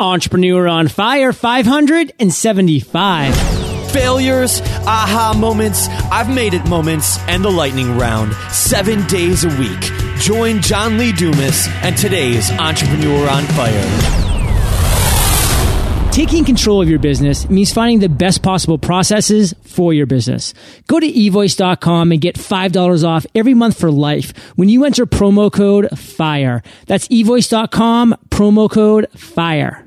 Entrepreneur on Fire 575. Failures, aha moments, I've made it moments, and the lightning round. Seven days a week. Join John Lee Dumas and today's Entrepreneur on Fire. Taking control of your business means finding the best possible processes for your business. Go to evoice.com and get $5 off every month for life when you enter promo code FIRE. That's evoice.com, promo code FIRE.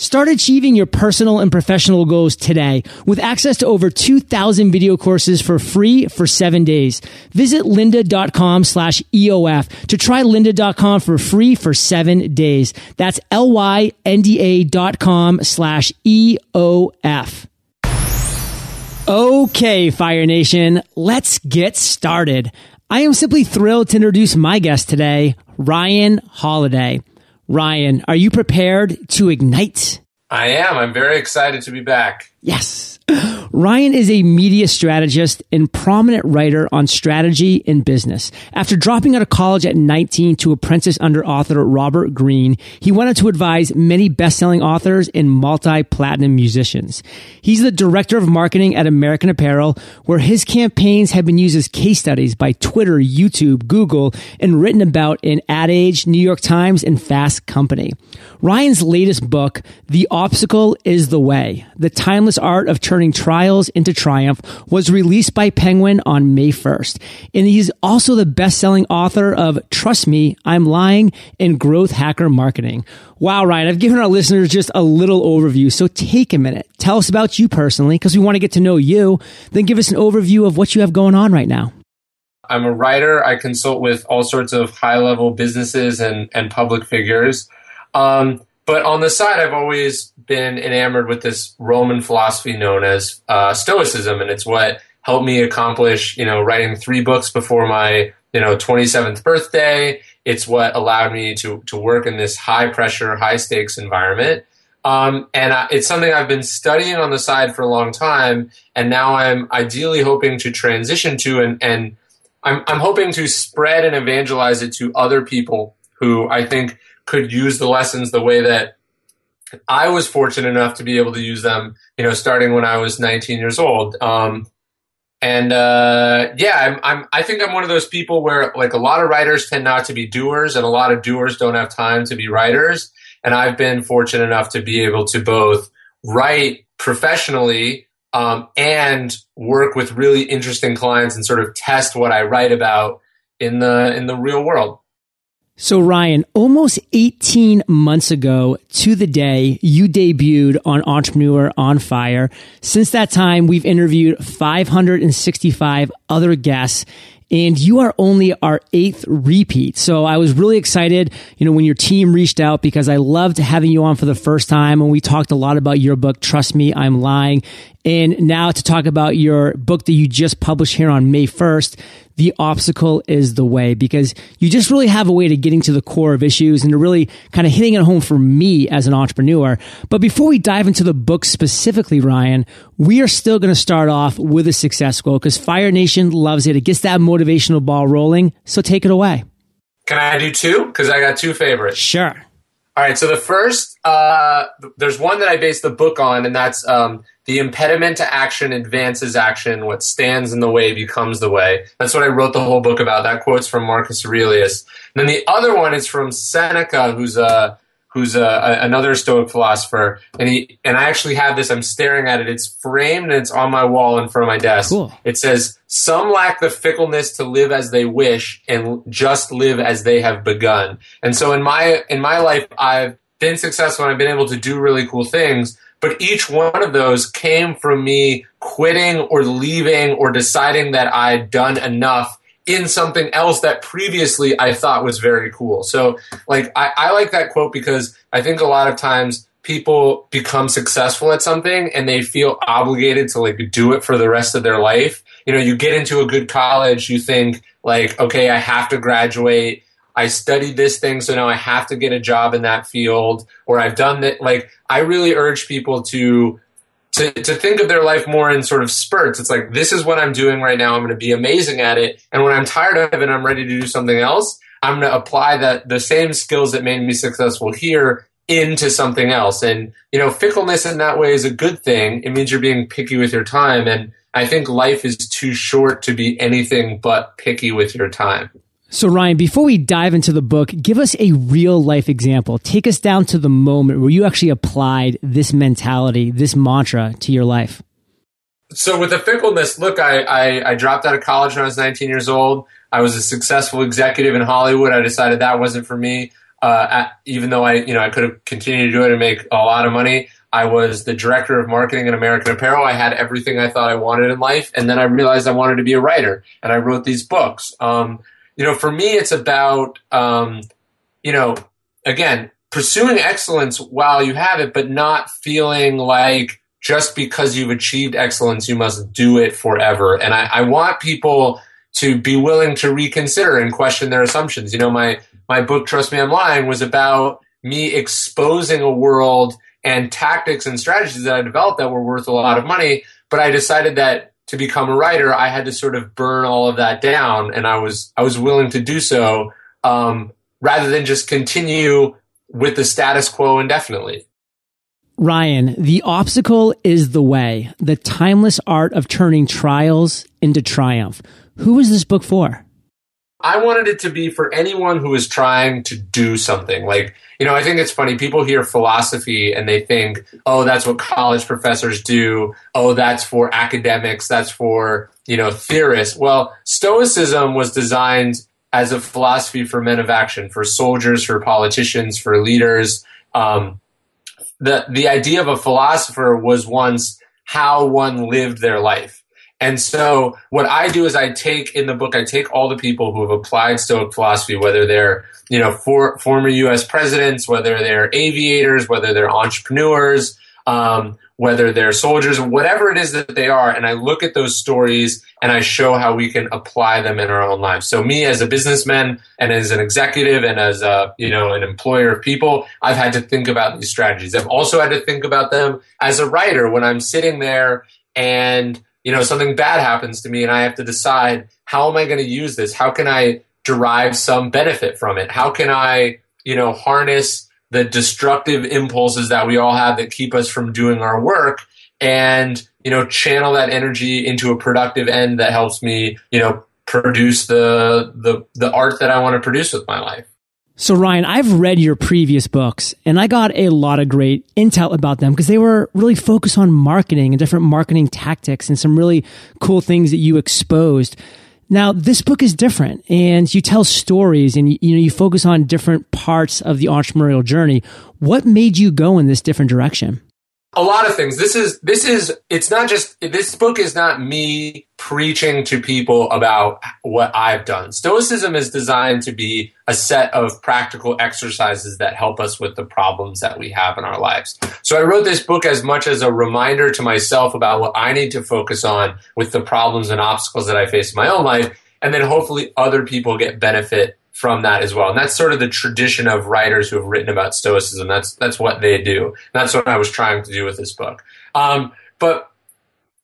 Start achieving your personal and professional goals today with access to over 2,000 video courses for free for seven days. Visit lynda.com slash EOF to try lynda.com for free for seven days. That's L-Y-N-D-A dot com slash EOF. Okay, Fire Nation, let's get started. I am simply thrilled to introduce my guest today, Ryan Holiday. Ryan, are you prepared to ignite? I am. I'm very excited to be back. Yes. Ryan is a media strategist and prominent writer on strategy and business. After dropping out of college at 19 to apprentice under author Robert Greene, he went on to advise many best-selling authors and multi-platinum musicians. He's the director of marketing at American Apparel, where his campaigns have been used as case studies by Twitter, YouTube, Google, and written about in Ad Age, New York Times, and Fast Company. Ryan's latest book, The Obstacle is the Way, The Timeless Art of Turning Trials into Triumph, was released by Penguin on May 1st. And he's also the best-selling author of Trust Me, I'm Lying and Growth Hacker Marketing. Wow, Ryan, I've given our listeners just a little overview. So take a minute. Tell us about you personally, because we want to get to know you. Then give us an overview of what you have going on right now. I'm a writer. I consult with all sorts of high level businesses and, and public figures. Um, but on the side, I've always been enamored with this Roman philosophy known as uh, Stoicism, and it's what helped me accomplish, you know, writing three books before my, you know, 27th birthday. It's what allowed me to to work in this high pressure, high stakes environment. Um, and I, it's something I've been studying on the side for a long time, and now I'm ideally hoping to transition to, and, and I'm, I'm hoping to spread and evangelize it to other people who I think could use the lessons the way that I was fortunate enough to be able to use them, you know, starting when I was 19 years old. Um, and uh, yeah, I'm, I'm, I think I'm one of those people where like a lot of writers tend not to be doers, and a lot of doers don't have time to be writers. And I've been fortunate enough to be able to both write professionally um, and work with really interesting clients and sort of test what I write about in the in the real world. So, Ryan, almost 18 months ago to the day, you debuted on Entrepreneur on Fire. Since that time, we've interviewed 565 other guests and you are only our eighth repeat. So I was really excited, you know, when your team reached out because I loved having you on for the first time and we talked a lot about your book, Trust Me, I'm Lying. And now to talk about your book that you just published here on May 1st, The Obstacle is the Way, because you just really have a way to getting to the core of issues and to really kind of hitting it home for me as an entrepreneur. But before we dive into the book specifically, Ryan, we are still going to start off with a success quote because Fire Nation loves it. It gets that motivational ball rolling. So take it away. Can I do two? Because I got two favorites. Sure. All right. So the first, uh, there's one that I based the book on, and that's um, the impediment to action advances action. What stands in the way becomes the way. That's what I wrote the whole book about. That quote's from Marcus Aurelius. And then the other one is from Seneca, who's a who's a, a, another Stoic philosopher. And he and I actually have this. I'm staring at it. It's framed and it's on my wall in front of my desk. Cool. It says, "Some lack the fickleness to live as they wish, and just live as they have begun." And so in my in my life, I've been successful and I've been able to do really cool things but each one of those came from me quitting or leaving or deciding that I'd done enough in something else that previously I thought was very cool. So, like, I, I like that quote because I think a lot of times people become successful at something and they feel obligated to like do it for the rest of their life. You know, you get into a good college, you think like, okay, I have to graduate. I studied this thing, so now I have to get a job in that field, or I've done that. Like, I really urge people to to, to think of their life more in sort of spurts. It's like, this is what I'm doing right now. I'm going to be amazing at it. And when I'm tired of it and I'm ready to do something else, I'm going to apply that the same skills that made me successful here into something else. And, you know, fickleness in that way is a good thing. It means you're being picky with your time. And I think life is too short to be anything but picky with your time. So, Ryan, before we dive into the book, give us a real life example. Take us down to the moment where you actually applied this mentality, this mantra to your life. So, with the fickleness, look, I, I, I dropped out of college when I was 19 years old. I was a successful executive in Hollywood. I decided that wasn't for me. Uh, at, even though I, you know, I could have continued to do it and make a lot of money. I was the director of marketing at American Apparel. I had everything I thought I wanted in life, and then I realized I wanted to be a writer, and I wrote these books. Um, you know, for me, it's about, um, you know, again, pursuing excellence while you have it, but not feeling like just because you've achieved excellence, you must do it forever. And I, I want people to be willing to reconsider and question their assumptions. You know, my my book Trust Me I'm Lying was about me exposing a world and tactics and strategies that I developed that were worth a lot of money, but I decided that to become a writer, I had to sort of burn all of that down, and I was I was willing to do so um, rather than just continue with the status quo indefinitely. Ryan, the obstacle is the way, the timeless art of turning trials into triumph. Who is this book for? I wanted it to be for anyone who is trying to do something. Like, you know, I think it's funny. People hear philosophy and they think, oh, that's what college professors do. Oh, that's for academics. That's for, you know, theorists. Well, Stoicism was designed as a philosophy for men of action, for soldiers, for politicians, for leaders. Um, the, the idea of a philosopher was once how one lived their life and so what I do is I take in the book, I take all the people who have applied Stoic philosophy, whether they're, you know, for, former US presidents, whether they're aviators, whether they're entrepreneurs, um, whether they're soldiers, whatever it is that they are. And I look at those stories and I show how we can apply them in our own lives. So me as a businessman and as an executive and as a, you know, an employer of people, I've had to think about these strategies. I've also had to think about them as a writer when I'm sitting there and you know, something bad happens to me and I have to decide how am I going to use this? How can I derive some benefit from it? How can I, you know, harness the destructive impulses that we all have that keep us from doing our work and, you know, channel that energy into a productive end that helps me, you know, produce the the the art that I want to produce with my life. So Ryan, I've read your previous books and I got a lot of great intel about them because they were really focused on marketing and different marketing tactics and some really cool things that you exposed. Now, this book is different and you tell stories and you know you focus on different parts of the entrepreneurial journey. What made you go in this different direction? A lot of things. This is this is it's not just this book is not me preaching to people about what I've done. Stoicism is designed to be a set of practical exercises that help us with the problems that we have in our lives. So I wrote this book as much as a reminder to myself about what I need to focus on with the problems and obstacles that I face in my own life and then hopefully other people get benefit from that as well. And that's sort of the tradition of writers who have written about Stoicism. That's that's what they do. That's what I was trying to do with this book. Um, but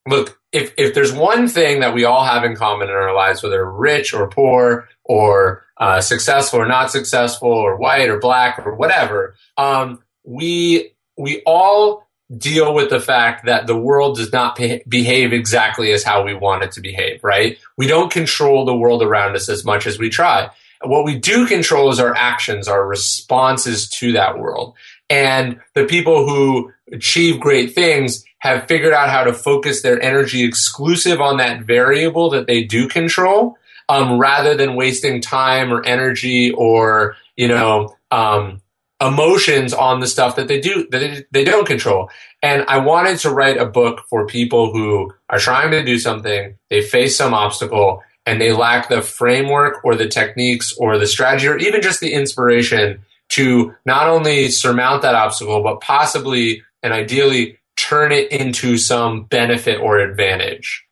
look, if if there's one thing that we all have in common in our lives, whether rich or poor, or uh, successful or not successful, or white or black or whatever, um, we we all deal with the fact that the world does not behave exactly as how we want it to behave, right? We don't control the world around us as much as we try. What we do control is our actions, our responses to that world. And the people who achieve great things have figured out how to focus their energy exclusive on that variable that they do control, um, rather than wasting time or energy or, you know, um, emotions on the stuff that they do that they, they don't control. And I wanted to write a book for people who are trying to do something, they face some obstacle, and they lack the framework or the techniques or the strategy or even just the inspiration to not only surmount that obstacle, but possibly and ideally turn it into some benefit or advantage.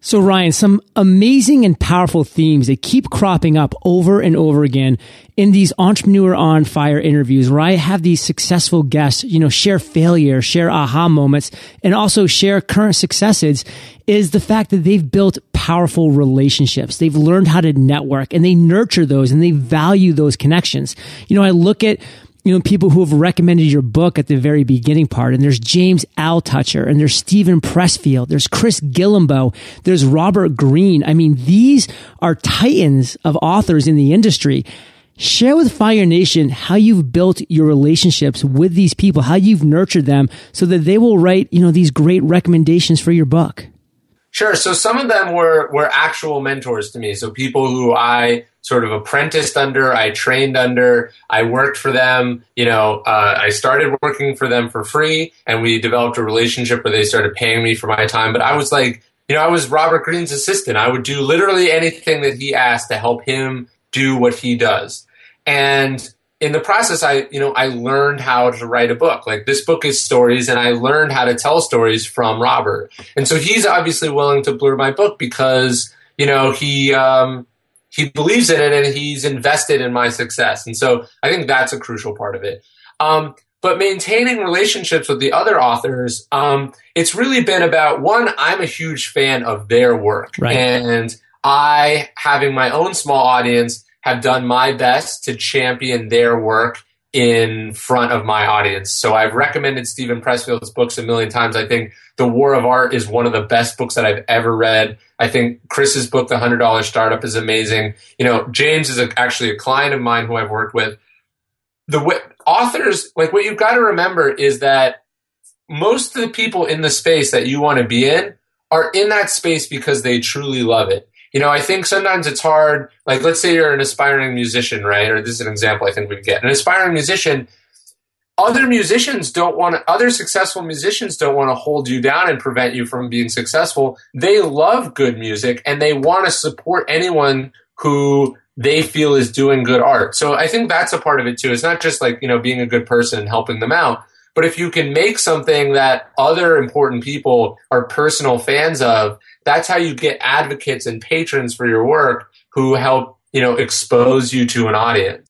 So, Ryan, some amazing and powerful themes that keep cropping up over and over again in these entrepreneur on fire interviews where I have these successful guests, you know, share failure, share aha moments, and also share current successes is the fact that they've built powerful relationships. They've learned how to network and they nurture those and they value those connections. You know, I look at you know, people who have recommended your book at the very beginning part. And there's James Altucher and there's Stephen Pressfield. There's Chris Guillebeau. There's Robert Greene. I mean, these are titans of authors in the industry. Share with Fire Nation how you've built your relationships with these people, how you've nurtured them so that they will write, you know, these great recommendations for your book. Sure. So some of them were were actual mentors to me. So people who I sort of apprenticed under, I trained under, I worked for them. You know, uh, I started working for them for free, and we developed a relationship where they started paying me for my time. But I was like, you know, I was Robert Greene's assistant. I would do literally anything that he asked to help him do what he does. And in the process i you know i learned how to write a book. Like this book is stories and i learned how to tell stories from robert. And so he's obviously willing to blur my book because you know he um, he believes in it and he's invested in my success. And so i think that's a crucial part of it. Um, but maintaining relationships with the other authors um, it's really been about one i'm a huge fan of their work. Right. and i having my own small audience have done my best to champion their work in front of my audience. So I've recommended Stephen Pressfield's books a million times. I think The War of Art is one of the best books that I've ever read. I think Chris's book, The Hundred Dollar Startup, is amazing. You know, James is a, actually a client of mine who I've worked with. The w- authors, like what you've got to remember is that most of the people in the space that you want to be in are in that space because they truly love it you know, I think sometimes it's hard. Like, let's say you're an aspiring musician, right? Or this is an example I think we get. An aspiring musician, other musicians don't want to, other successful musicians don't want to hold you down and prevent you from being successful. They love good music and they want to support anyone who they feel is doing good art. So I think that's a part of it too. It's not just like, you know, being a good person and helping them out. But if you can make something that other important people are personal fans of, that's how you get advocates and patrons for your work who help, you know, expose you to an audience.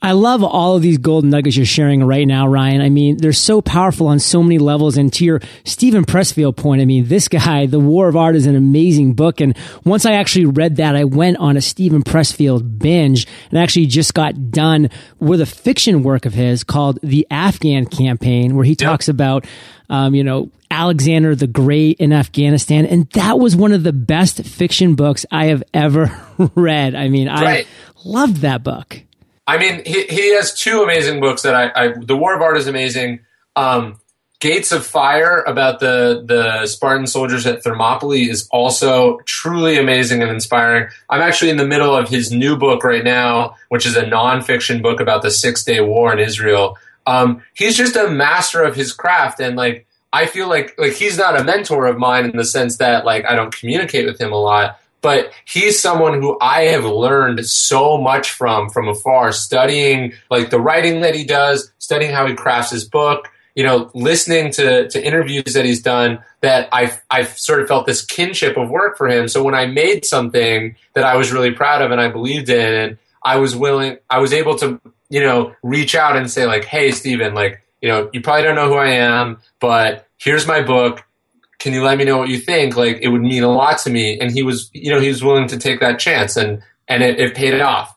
I love all of these golden nuggets you're sharing right now, Ryan. I mean, they're so powerful on so many levels. And to your Stephen Pressfield point, I mean, this guy, The War of Art is an amazing book. And once I actually read that, I went on a Stephen Pressfield binge and actually just got done with a fiction work of his called The Afghan Campaign, where he talks about, um, you know, Alexander the Great in Afghanistan. And that was one of the best fiction books I have ever read. I mean, right. I loved that book. I mean, he, he has two amazing books that I, I The War of Art is amazing. Um, Gates of Fire about the the Spartan soldiers at Thermopylae is also truly amazing and inspiring. I'm actually in the middle of his new book right now, which is a nonfiction book about the Six Day War in Israel. Um, he's just a master of his craft, and like I feel like like he's not a mentor of mine in the sense that like I don't communicate with him a lot, but he's someone who I have learned so much from from afar, studying like the writing that he does, studying how he crafts his book, you know, listening to, to interviews that he's done that I've, I've sort of felt this kinship of work for him. So when I made something that I was really proud of and I believed in, I was willing, I was able to, you know, reach out and say like, Hey, Stephen, like, you know, you probably don't know who I am, but here's my book can you let me know what you think? Like it would mean a lot to me. And he was, you know, he was willing to take that chance and, and it, it paid it off.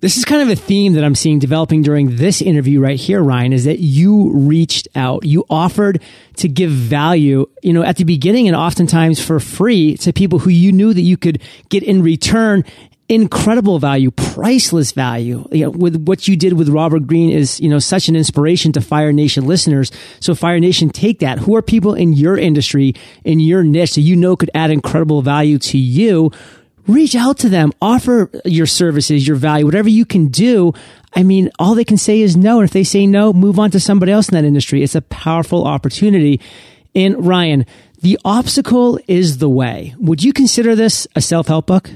This is kind of a theme that I'm seeing developing during this interview right here, Ryan, is that you reached out. You offered to give value, you know, at the beginning and oftentimes for free to people who you knew that you could get in return incredible value, priceless value. You know, with what you did with Robert Greene is, you know, such an inspiration to Fire Nation listeners. So Fire Nation, take that. Who are people in your industry, in your niche that you know could add incredible value to you? Reach out to them, offer your services, your value, whatever you can do. I mean, all they can say is no. And if they say no, move on to somebody else in that industry. It's a powerful opportunity. And Ryan, the obstacle is the way. Would you consider this a self-help book?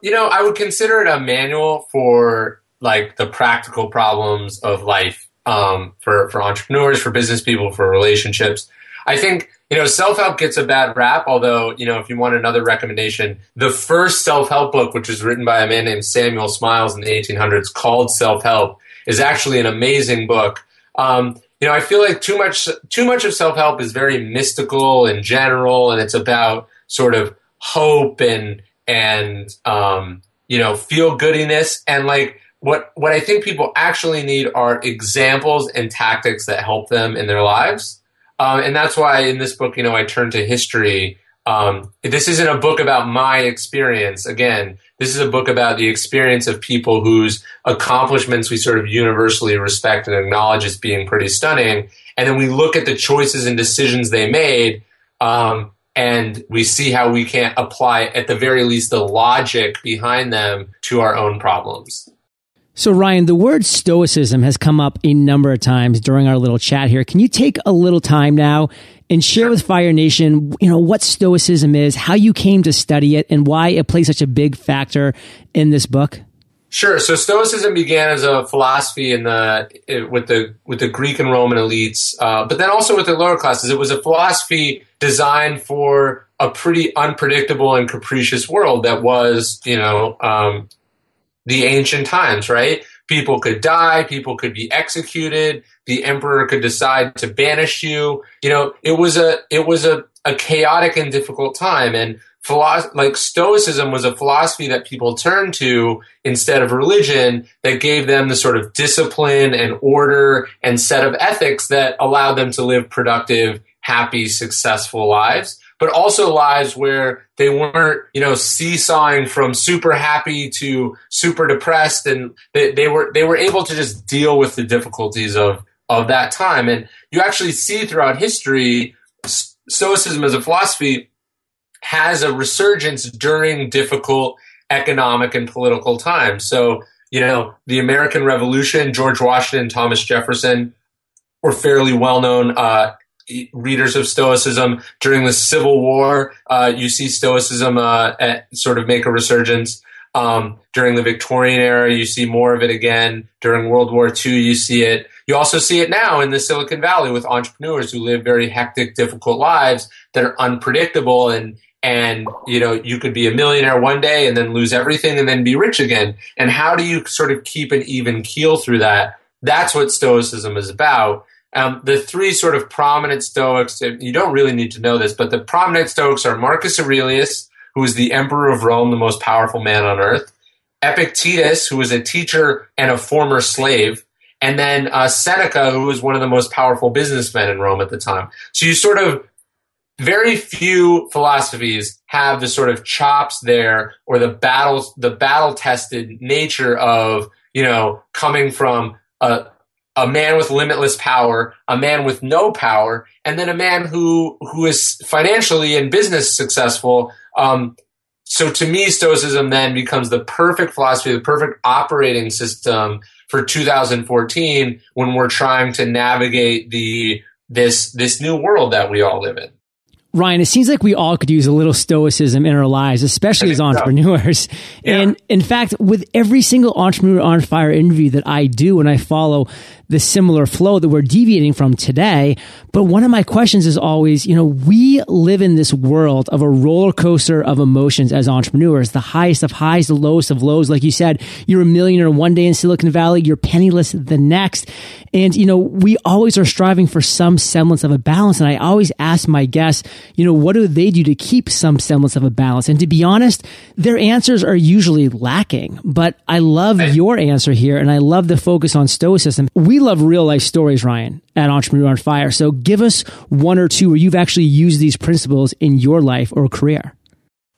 You know, I would consider it a manual for like the practical problems of life um, for for entrepreneurs, for business people, for relationships. I think you know self help gets a bad rap. Although you know, if you want another recommendation, the first self help book, which was written by a man named Samuel Smiles in the 1800s, called Self Help, is actually an amazing book. Um, you know, I feel like too much too much of self help is very mystical and general, and it's about sort of hope and and um, you know feel goodiness and like what what I think people actually need are examples and tactics that help them in their lives. Um, and that's why in this book, you know, I turn to history. Um, this isn't a book about my experience. Again, this is a book about the experience of people whose accomplishments we sort of universally respect and acknowledge as being pretty stunning. And then we look at the choices and decisions they made, um, and we see how we can't apply, at the very least, the logic behind them to our own problems. So, Ryan, the word stoicism has come up a number of times during our little chat here. Can you take a little time now and share with Fire Nation, you know, what stoicism is, how you came to study it, and why it plays such a big factor in this book? Sure. So Stoicism began as a philosophy in the with the with the Greek and Roman elites, uh, but then also with the lower classes. It was a philosophy designed for a pretty unpredictable and capricious world that was, you know, um, the ancient times, right? People could die, people could be executed, the emperor could decide to banish you. You know, it was a it was a, a chaotic and difficult time and philosophy, like stoicism was a philosophy that people turned to instead of religion that gave them the sort of discipline and order and set of ethics that allowed them to live productive, happy, successful lives but also lives where they weren't, you know, seesawing from super happy to super depressed, and they, they were they were able to just deal with the difficulties of of that time. And you actually see throughout history, Stoicism as a philosophy has a resurgence during difficult economic and political times. So, you know, the American Revolution, George Washington, Thomas Jefferson were fairly well known uh, readers of Stoicism during the Civil War. Uh, you see Stoicism uh, at, sort of make a resurgence. Um, during the Victorian era, you see more of it again. During World War II, you see it. You also see it now in the Silicon Valley with entrepreneurs who live very hectic, difficult lives that are unpredictable and and you know you could be a millionaire one day and then lose everything and then be rich again. And how do you sort of keep an even keel through that? That's what Stoicism is about. Um, the three sort of prominent Stoics, you don't really need to know this, but the prominent Stoics are Marcus Aurelius, who was the emperor of Rome, the most powerful man on earth, Epictetus, who was a teacher and a former slave, and then uh, Seneca, who was one of the most powerful businessmen in Rome at the time. So you sort of very few philosophies have the sort of chops there or the battle the battle tested nature of you know coming from a a man with limitless power, a man with no power, and then a man who who is financially and business successful. Um, so to me, Stoicism then becomes the perfect philosophy, the perfect operating system for 2014 when we're trying to navigate the this this new world that we all live in. Ryan, it seems like we all could use a little stoicism in our lives, especially as entrepreneurs. Yeah. And in fact, with every single entrepreneur on fire interview that I do and I follow, the similar flow that we're deviating from today. But one of my questions is always, you know, we live in this world of a roller coaster of emotions as entrepreneurs, the highest of highs, the lowest of lows. Like you said, you're a millionaire one day in Silicon Valley, you're penniless the next. And, you know, we always are striving for some semblance of a balance. And I always ask my guests, you know, what do they do to keep some semblance of a balance? And to be honest, their answers are usually lacking. But I love your answer here and I love the focus on stoicism. We love real life stories, Ryan, at Entrepreneur on Fire. So give us one or two where you've actually used these principles in your life or career.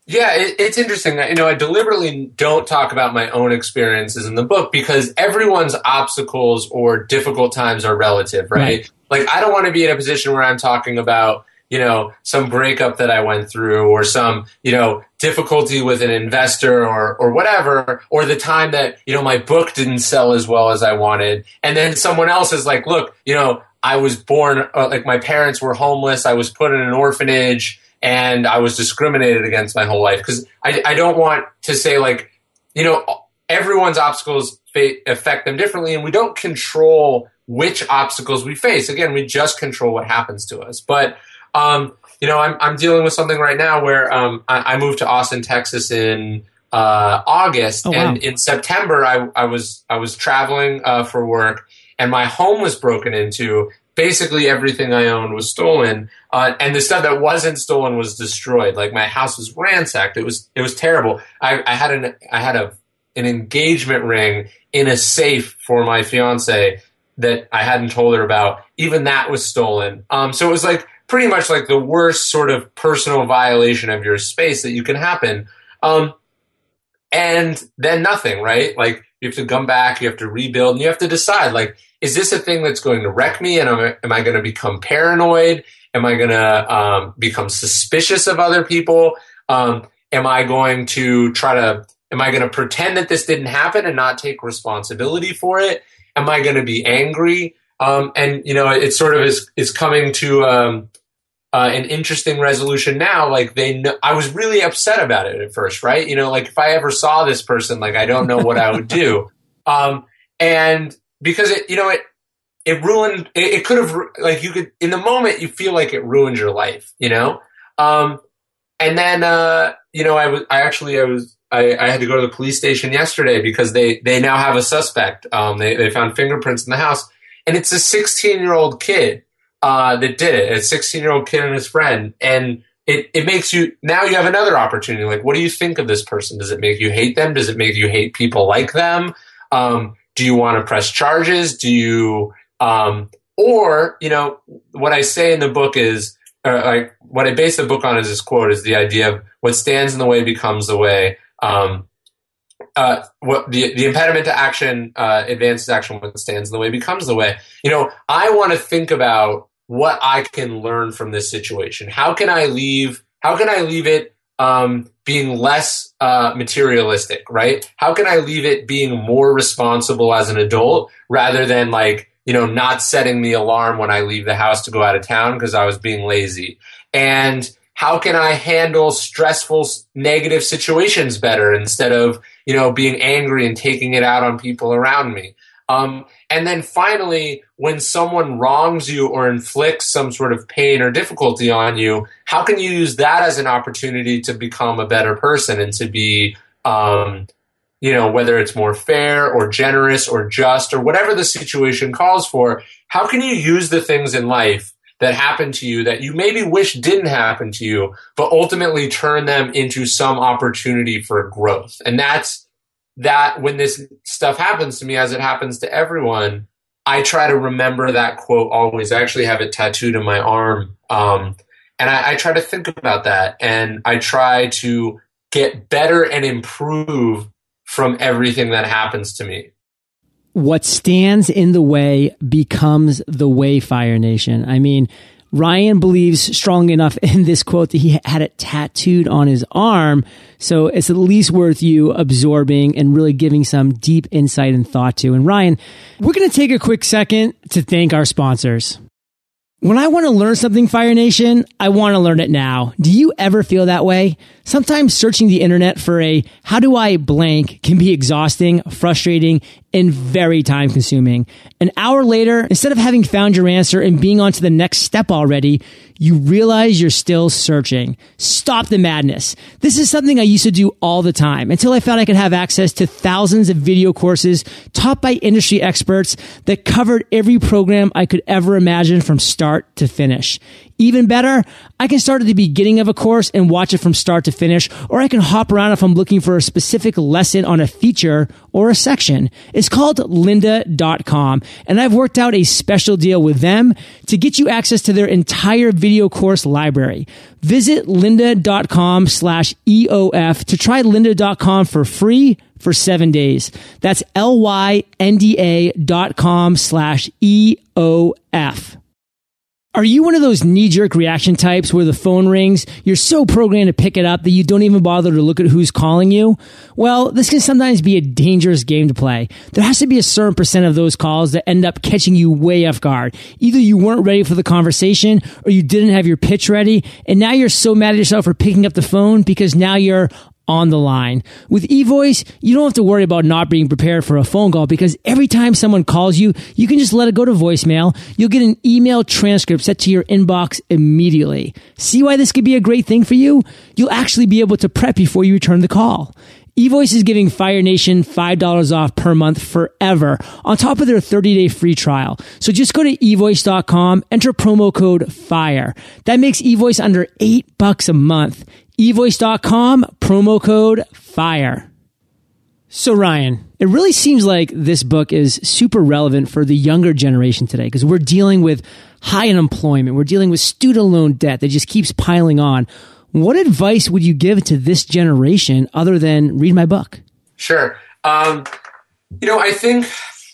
Yeah, it, it's interesting. You know, I deliberately don't talk about my own experiences in the book because everyone's obstacles or difficult times are relative, right? right. Like, I don't want to be in a position where I'm talking about you know, some breakup that I went through or some, you know, difficulty with an investor or, or whatever, or the time that, you know, my book didn't sell as well as I wanted. And then someone else is like, look, you know, I was born, uh, like my parents were homeless. I was put in an orphanage and I was discriminated against my whole life. Cause I, I don't want to say like, you know, everyone's obstacles affect them differently and we don't control which obstacles we face. Again, we just control what happens to us. But um, you know, I'm, I'm dealing with something right now where um, I, I moved to Austin, Texas in uh, August, oh, wow. and in September I, I was I was traveling uh, for work, and my home was broken into. Basically, everything I owned was stolen, uh, and the stuff that wasn't stolen was destroyed. Like my house was ransacked. It was it was terrible. I, I had an I had a an engagement ring in a safe for my fiance that I hadn't told her about. Even that was stolen. Um, so it was like pretty much like the worst sort of personal violation of your space that you can happen. Um, and then nothing, right? Like you have to come back, you have to rebuild, and you have to decide like, is this a thing that's going to wreck me? And am I, am I going to become paranoid? Am I going to um, become suspicious of other people? Um, am I going to try to, am I going to pretend that this didn't happen and not take responsibility for it? Am I going to be angry? Um, and you know, it sort of is is coming to um, uh, an interesting resolution now. Like they, know, I was really upset about it at first, right? You know, like if I ever saw this person, like I don't know what I would do. Um, and because it, you know, it it ruined. It, it could have like you could in the moment you feel like it ruined your life, you know. Um, and then uh, you know, I was I actually I was I, I, had to go to the police station yesterday because they they now have a suspect. Um, they they found fingerprints in the house, and it's a 16 year old kid uh, that did it. A 16 year old kid and his friend, and it it makes you now you have another opportunity. Like, what do you think of this person? Does it make you hate them? Does it make you hate people like them? Um, do you want to press charges? Do you um, or you know what I say in the book is like what I base the book on is this quote is the idea of what stands in the way becomes the way um, uh, what the the impediment to action uh, advances action what stands in the way becomes the way you know i want to think about what i can learn from this situation. How can i leave how can i leave it um, being less uh, materialistic right? How can i leave it being more responsible as an adult rather than like you know not setting the alarm when i leave the house to go out of town because i was being lazy? And how can I handle stressful, negative situations better instead of, you know, being angry and taking it out on people around me? Um, and then finally, when someone wrongs you or inflicts some sort of pain or difficulty on you, how can you use that as an opportunity to become a better person and to be, um, you know, whether it's more fair or generous or just or whatever the situation calls for, how can you use the things in life that happen to you that you maybe wish didn't happen to you, but ultimately turn them into some opportunity for growth. And that's that when this stuff happens to me, as it happens to everyone, I try to remember that quote always. I actually have it tattooed in my arm. Um, and I, I try to think about that and I try to get better and improve from everything that happens to me what stands in the way becomes the way, Fire Nation. I mean, Ryan believes strong enough in this quote that he had it tattooed on his arm. So it's at least worth you absorbing and really giving some deep insight and thought to. And Ryan, we're going to take a quick second to thank our sponsors. When I want to learn something, Fire Nation, I want to learn it now. Do you ever feel that way? Sometimes searching the internet for a how do I blank can be exhausting, frustrating, and very time consuming. An hour later, instead of having found your answer and being on to the next step already, you realize you're still searching. Stop the madness. This is something I used to do all the time until I found I could have access to thousands of video courses taught by industry experts that covered every program I could ever imagine from start to finish. Even better, I can start at the beginning of a course and watch it from start to finish, or I can hop around if I'm looking for a specific lesson on a feature or a section. It's called lynda.com, and I've worked out a special deal with them to get you access to their entire video course library. Visit lynda.com slash EOF to try lynda.com for free for seven days. That's L-Y-N-D-A dot com slash E-O-F. Are you one of those knee jerk reaction types where the phone rings, you're so programmed to pick it up that you don't even bother to look at who's calling you? Well, this can sometimes be a dangerous game to play. There has to be a certain percent of those calls that end up catching you way off guard. Either you weren't ready for the conversation or you didn't have your pitch ready, and now you're so mad at yourself for picking up the phone because now you're on the line. With eVoice, you don't have to worry about not being prepared for a phone call because every time someone calls you, you can just let it go to voicemail. You'll get an email transcript set to your inbox immediately. See why this could be a great thing for you? You'll actually be able to prep before you return the call. eVoice is giving Fire Nation $5 off per month forever on top of their 30 day free trial. So just go to evoice.com, enter promo code FIRE. That makes eVoice under eight bucks a month evoice.com, promo code FIRE. So, Ryan, it really seems like this book is super relevant for the younger generation today because we're dealing with high unemployment. We're dealing with student loan debt that just keeps piling on. What advice would you give to this generation other than read my book? Sure. Um, you know, I think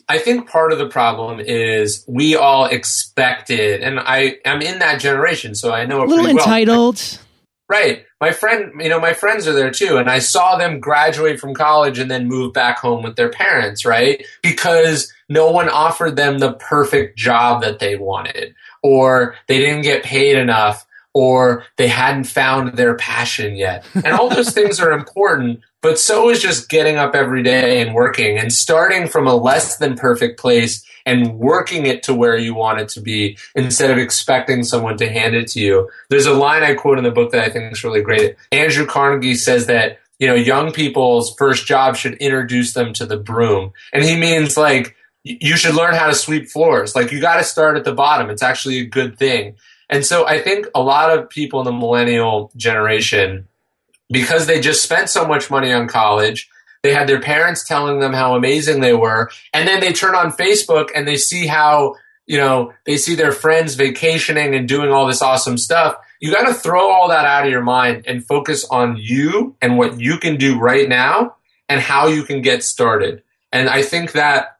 I think part of the problem is we all expected, and I am in that generation, so I know a little entitled. Well. Right. My friend, you know, my friends are there too, and I saw them graduate from college and then move back home with their parents, right? Because no one offered them the perfect job that they wanted, or they didn't get paid enough, or they hadn't found their passion yet. And all those things are important, but so is just getting up every day and working and starting from a less than perfect place and working it to where you want it to be instead of expecting someone to hand it to you. There's a line I quote in the book that I think is really great. Andrew Carnegie says that, you know, young people's first job should introduce them to the broom. And he means like, you should learn how to sweep floors. Like you got to start at the bottom. It's actually a good thing. And so I think a lot of people in the millennial generation, because they just spent so much money on college, they had their parents telling them how amazing they were. And then they turn on Facebook and they see how, you know, they see their friends vacationing and doing all this awesome stuff. You got to throw all that out of your mind and focus on you and what you can do right now and how you can get started. And I think that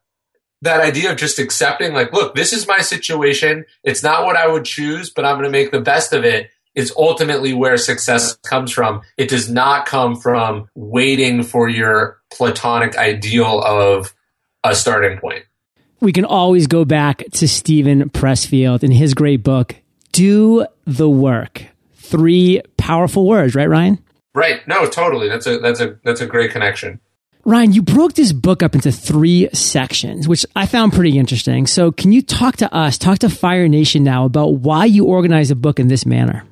that idea of just accepting like look this is my situation it's not what i would choose but i'm going to make the best of it is ultimately where success comes from. It does not come from waiting for your platonic ideal of a starting point. We can always go back to Stephen Pressfield in his great book, Do the Work. Three powerful words, right, Ryan? Right. No, totally. That's a that's a that's a great connection. Ryan, you broke this book up into three sections, which I found pretty interesting. So, can you talk to us, talk to Fire Nation now about why you organize a book in this manner?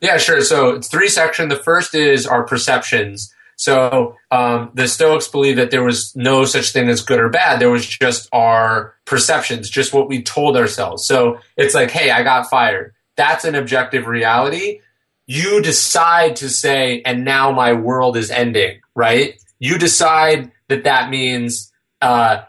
Yeah, sure. So it's three sections. The first is our perceptions. So um, the Stoics believe that there was no such thing as good or bad. There was just our perceptions, just what we told ourselves. So it's like, hey, I got fired. That's an objective reality. You decide to say, and now my world is ending, right? You decide that that means uh,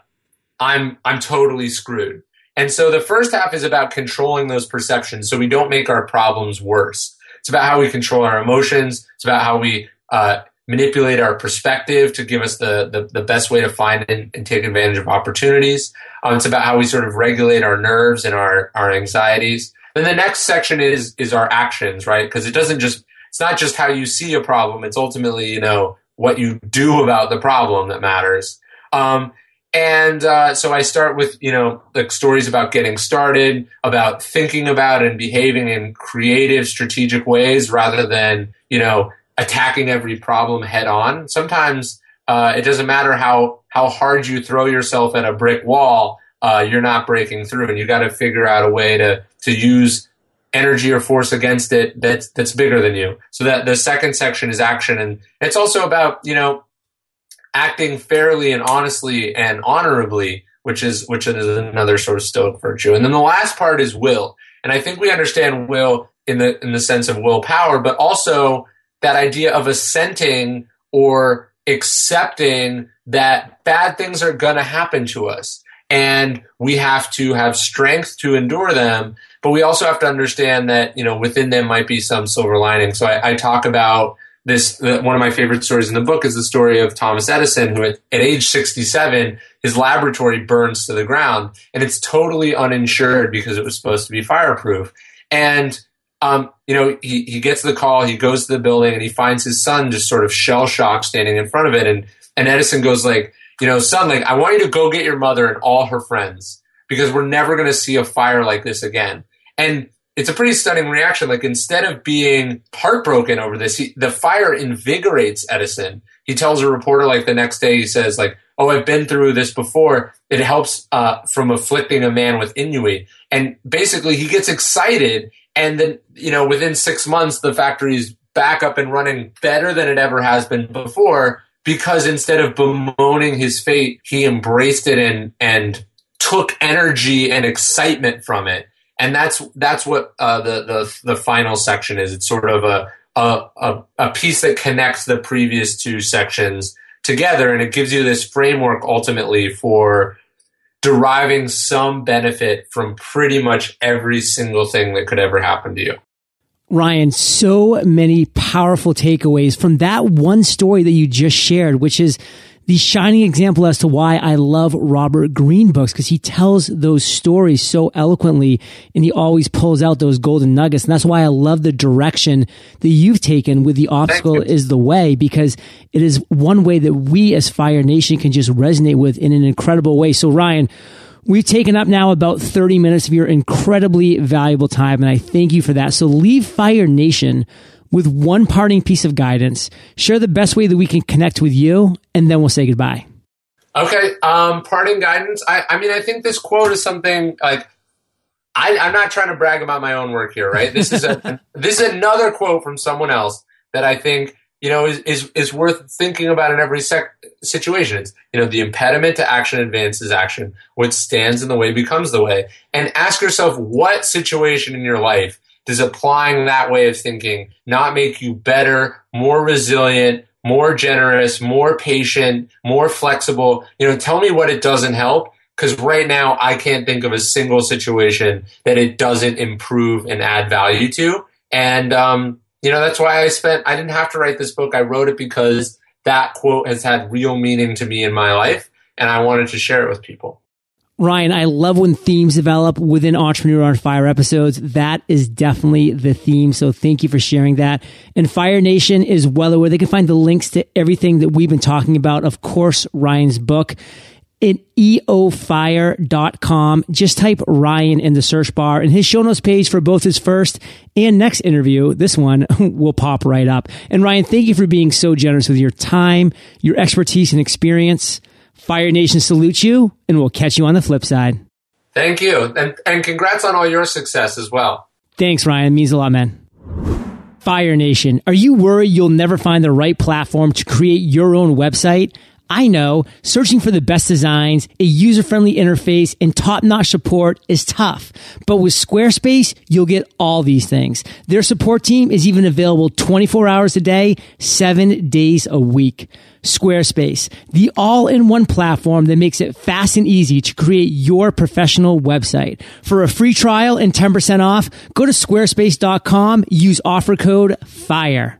I'm I'm totally screwed. And so the first half is about controlling those perceptions so we don't make our problems worse. It's about how we control our emotions. It's about how we uh, manipulate our perspective to give us the, the, the best way to find and, and, take advantage of opportunities. Um, it's about how we sort of regulate our nerves and our, our anxieties. Then the next section is is our actions, right? Because it doesn't just it's not just how you see a problem. It's ultimately you know what you do about the problem that matters. Um, and uh, so I start with you know like stories about getting started, about thinking about and behaving in creative, strategic ways rather than you know attacking every problem head on. Sometimes uh, it doesn't matter how how hard you throw yourself at a brick wall, uh, you're not breaking through, and you got to figure out a way to to use energy or force against it that's that's bigger than you. So that the second section is action, and it's also about you know acting fairly and honestly and honorably, which is which is another sort of stoic virtue. And then the last part is will. And I think we understand will in the in the sense of willpower, but also that idea of assenting or accepting that bad things are going to happen to us and we have to have strength to endure them but we also have to understand that you know within them might be some silver lining so i, I talk about this the, one of my favorite stories in the book is the story of Thomas Edison, who at, at, age 67, his laboratory burns to the ground, and it's totally uninsured because it was supposed to be fireproof. And um, you know, he, he gets the call, he goes to the building, and he finds his son just sort of shell shocked standing in front of it. And and Edison goes like, you know, son, like I want you to go get your mother and all her friends because we're never going to see a fire like this again. And it's a pretty stunning reaction. Like instead of being heartbroken over this, he, the fire invigorates Edison. He tells a reporter like the next day, he says like, "Oh, I've been through this before. It helps uh, from afflicting a man with ennui." And basically, he gets excited, and then you know, within six months, the factory's back up and running better than it ever has been before. Because instead of bemoaning his fate, he embraced it and and took energy and excitement from it and that's that's what uh, the, the the final section is. It's sort of a, a a piece that connects the previous two sections together and it gives you this framework ultimately for deriving some benefit from pretty much every single thing that could ever happen to you. Ryan, so many powerful takeaways from that one story that you just shared, which is the shining example as to why I love Robert Greene books because he tells those stories so eloquently and he always pulls out those golden nuggets. And that's why I love the direction that you've taken with the obstacle is the way because it is one way that we as Fire Nation can just resonate with in an incredible way. So Ryan, We've taken up now about 30 minutes of your incredibly valuable time, and I thank you for that. So leave Fire Nation with one parting piece of guidance. Share the best way that we can connect with you, and then we'll say goodbye. Okay. Um, parting guidance. I, I mean, I think this quote is something like I, I'm not trying to brag about my own work here, right? This is a this is another quote from someone else that I think you know is is, is worth thinking about in every sec- situation. It's you know the impediment to action advances action. What stands in the way becomes the way. And ask yourself what situation in your life does applying that way of thinking not make you better, more resilient, more generous, more patient, more flexible? You know, tell me what it doesn't help. Because right now, I can't think of a single situation that it doesn't improve and add value to. And, um, you know, that's why I spent, I didn't have to write this book. I wrote it because that quote has had real meaning to me in my life. And I wanted to share it with people. Ryan, I love when themes develop within Entrepreneur on Fire episodes. That is definitely the theme. So thank you for sharing that. And Fire Nation is well aware. They can find the links to everything that we've been talking about. Of course, Ryan's book at eofire.com. Just type Ryan in the search bar and his show notes page for both his first and next interview. This one will pop right up. And Ryan, thank you for being so generous with your time, your expertise and experience. Fire Nation salutes you, and we'll catch you on the flip side. Thank you. And, and congrats on all your success as well. Thanks, Ryan. It means a lot, man. Fire Nation, are you worried you'll never find the right platform to create your own website? I know searching for the best designs, a user friendly interface, and top notch support is tough. But with Squarespace, you'll get all these things. Their support team is even available 24 hours a day, seven days a week. Squarespace, the all in one platform that makes it fast and easy to create your professional website. For a free trial and 10% off, go to squarespace.com, use offer code FIRE.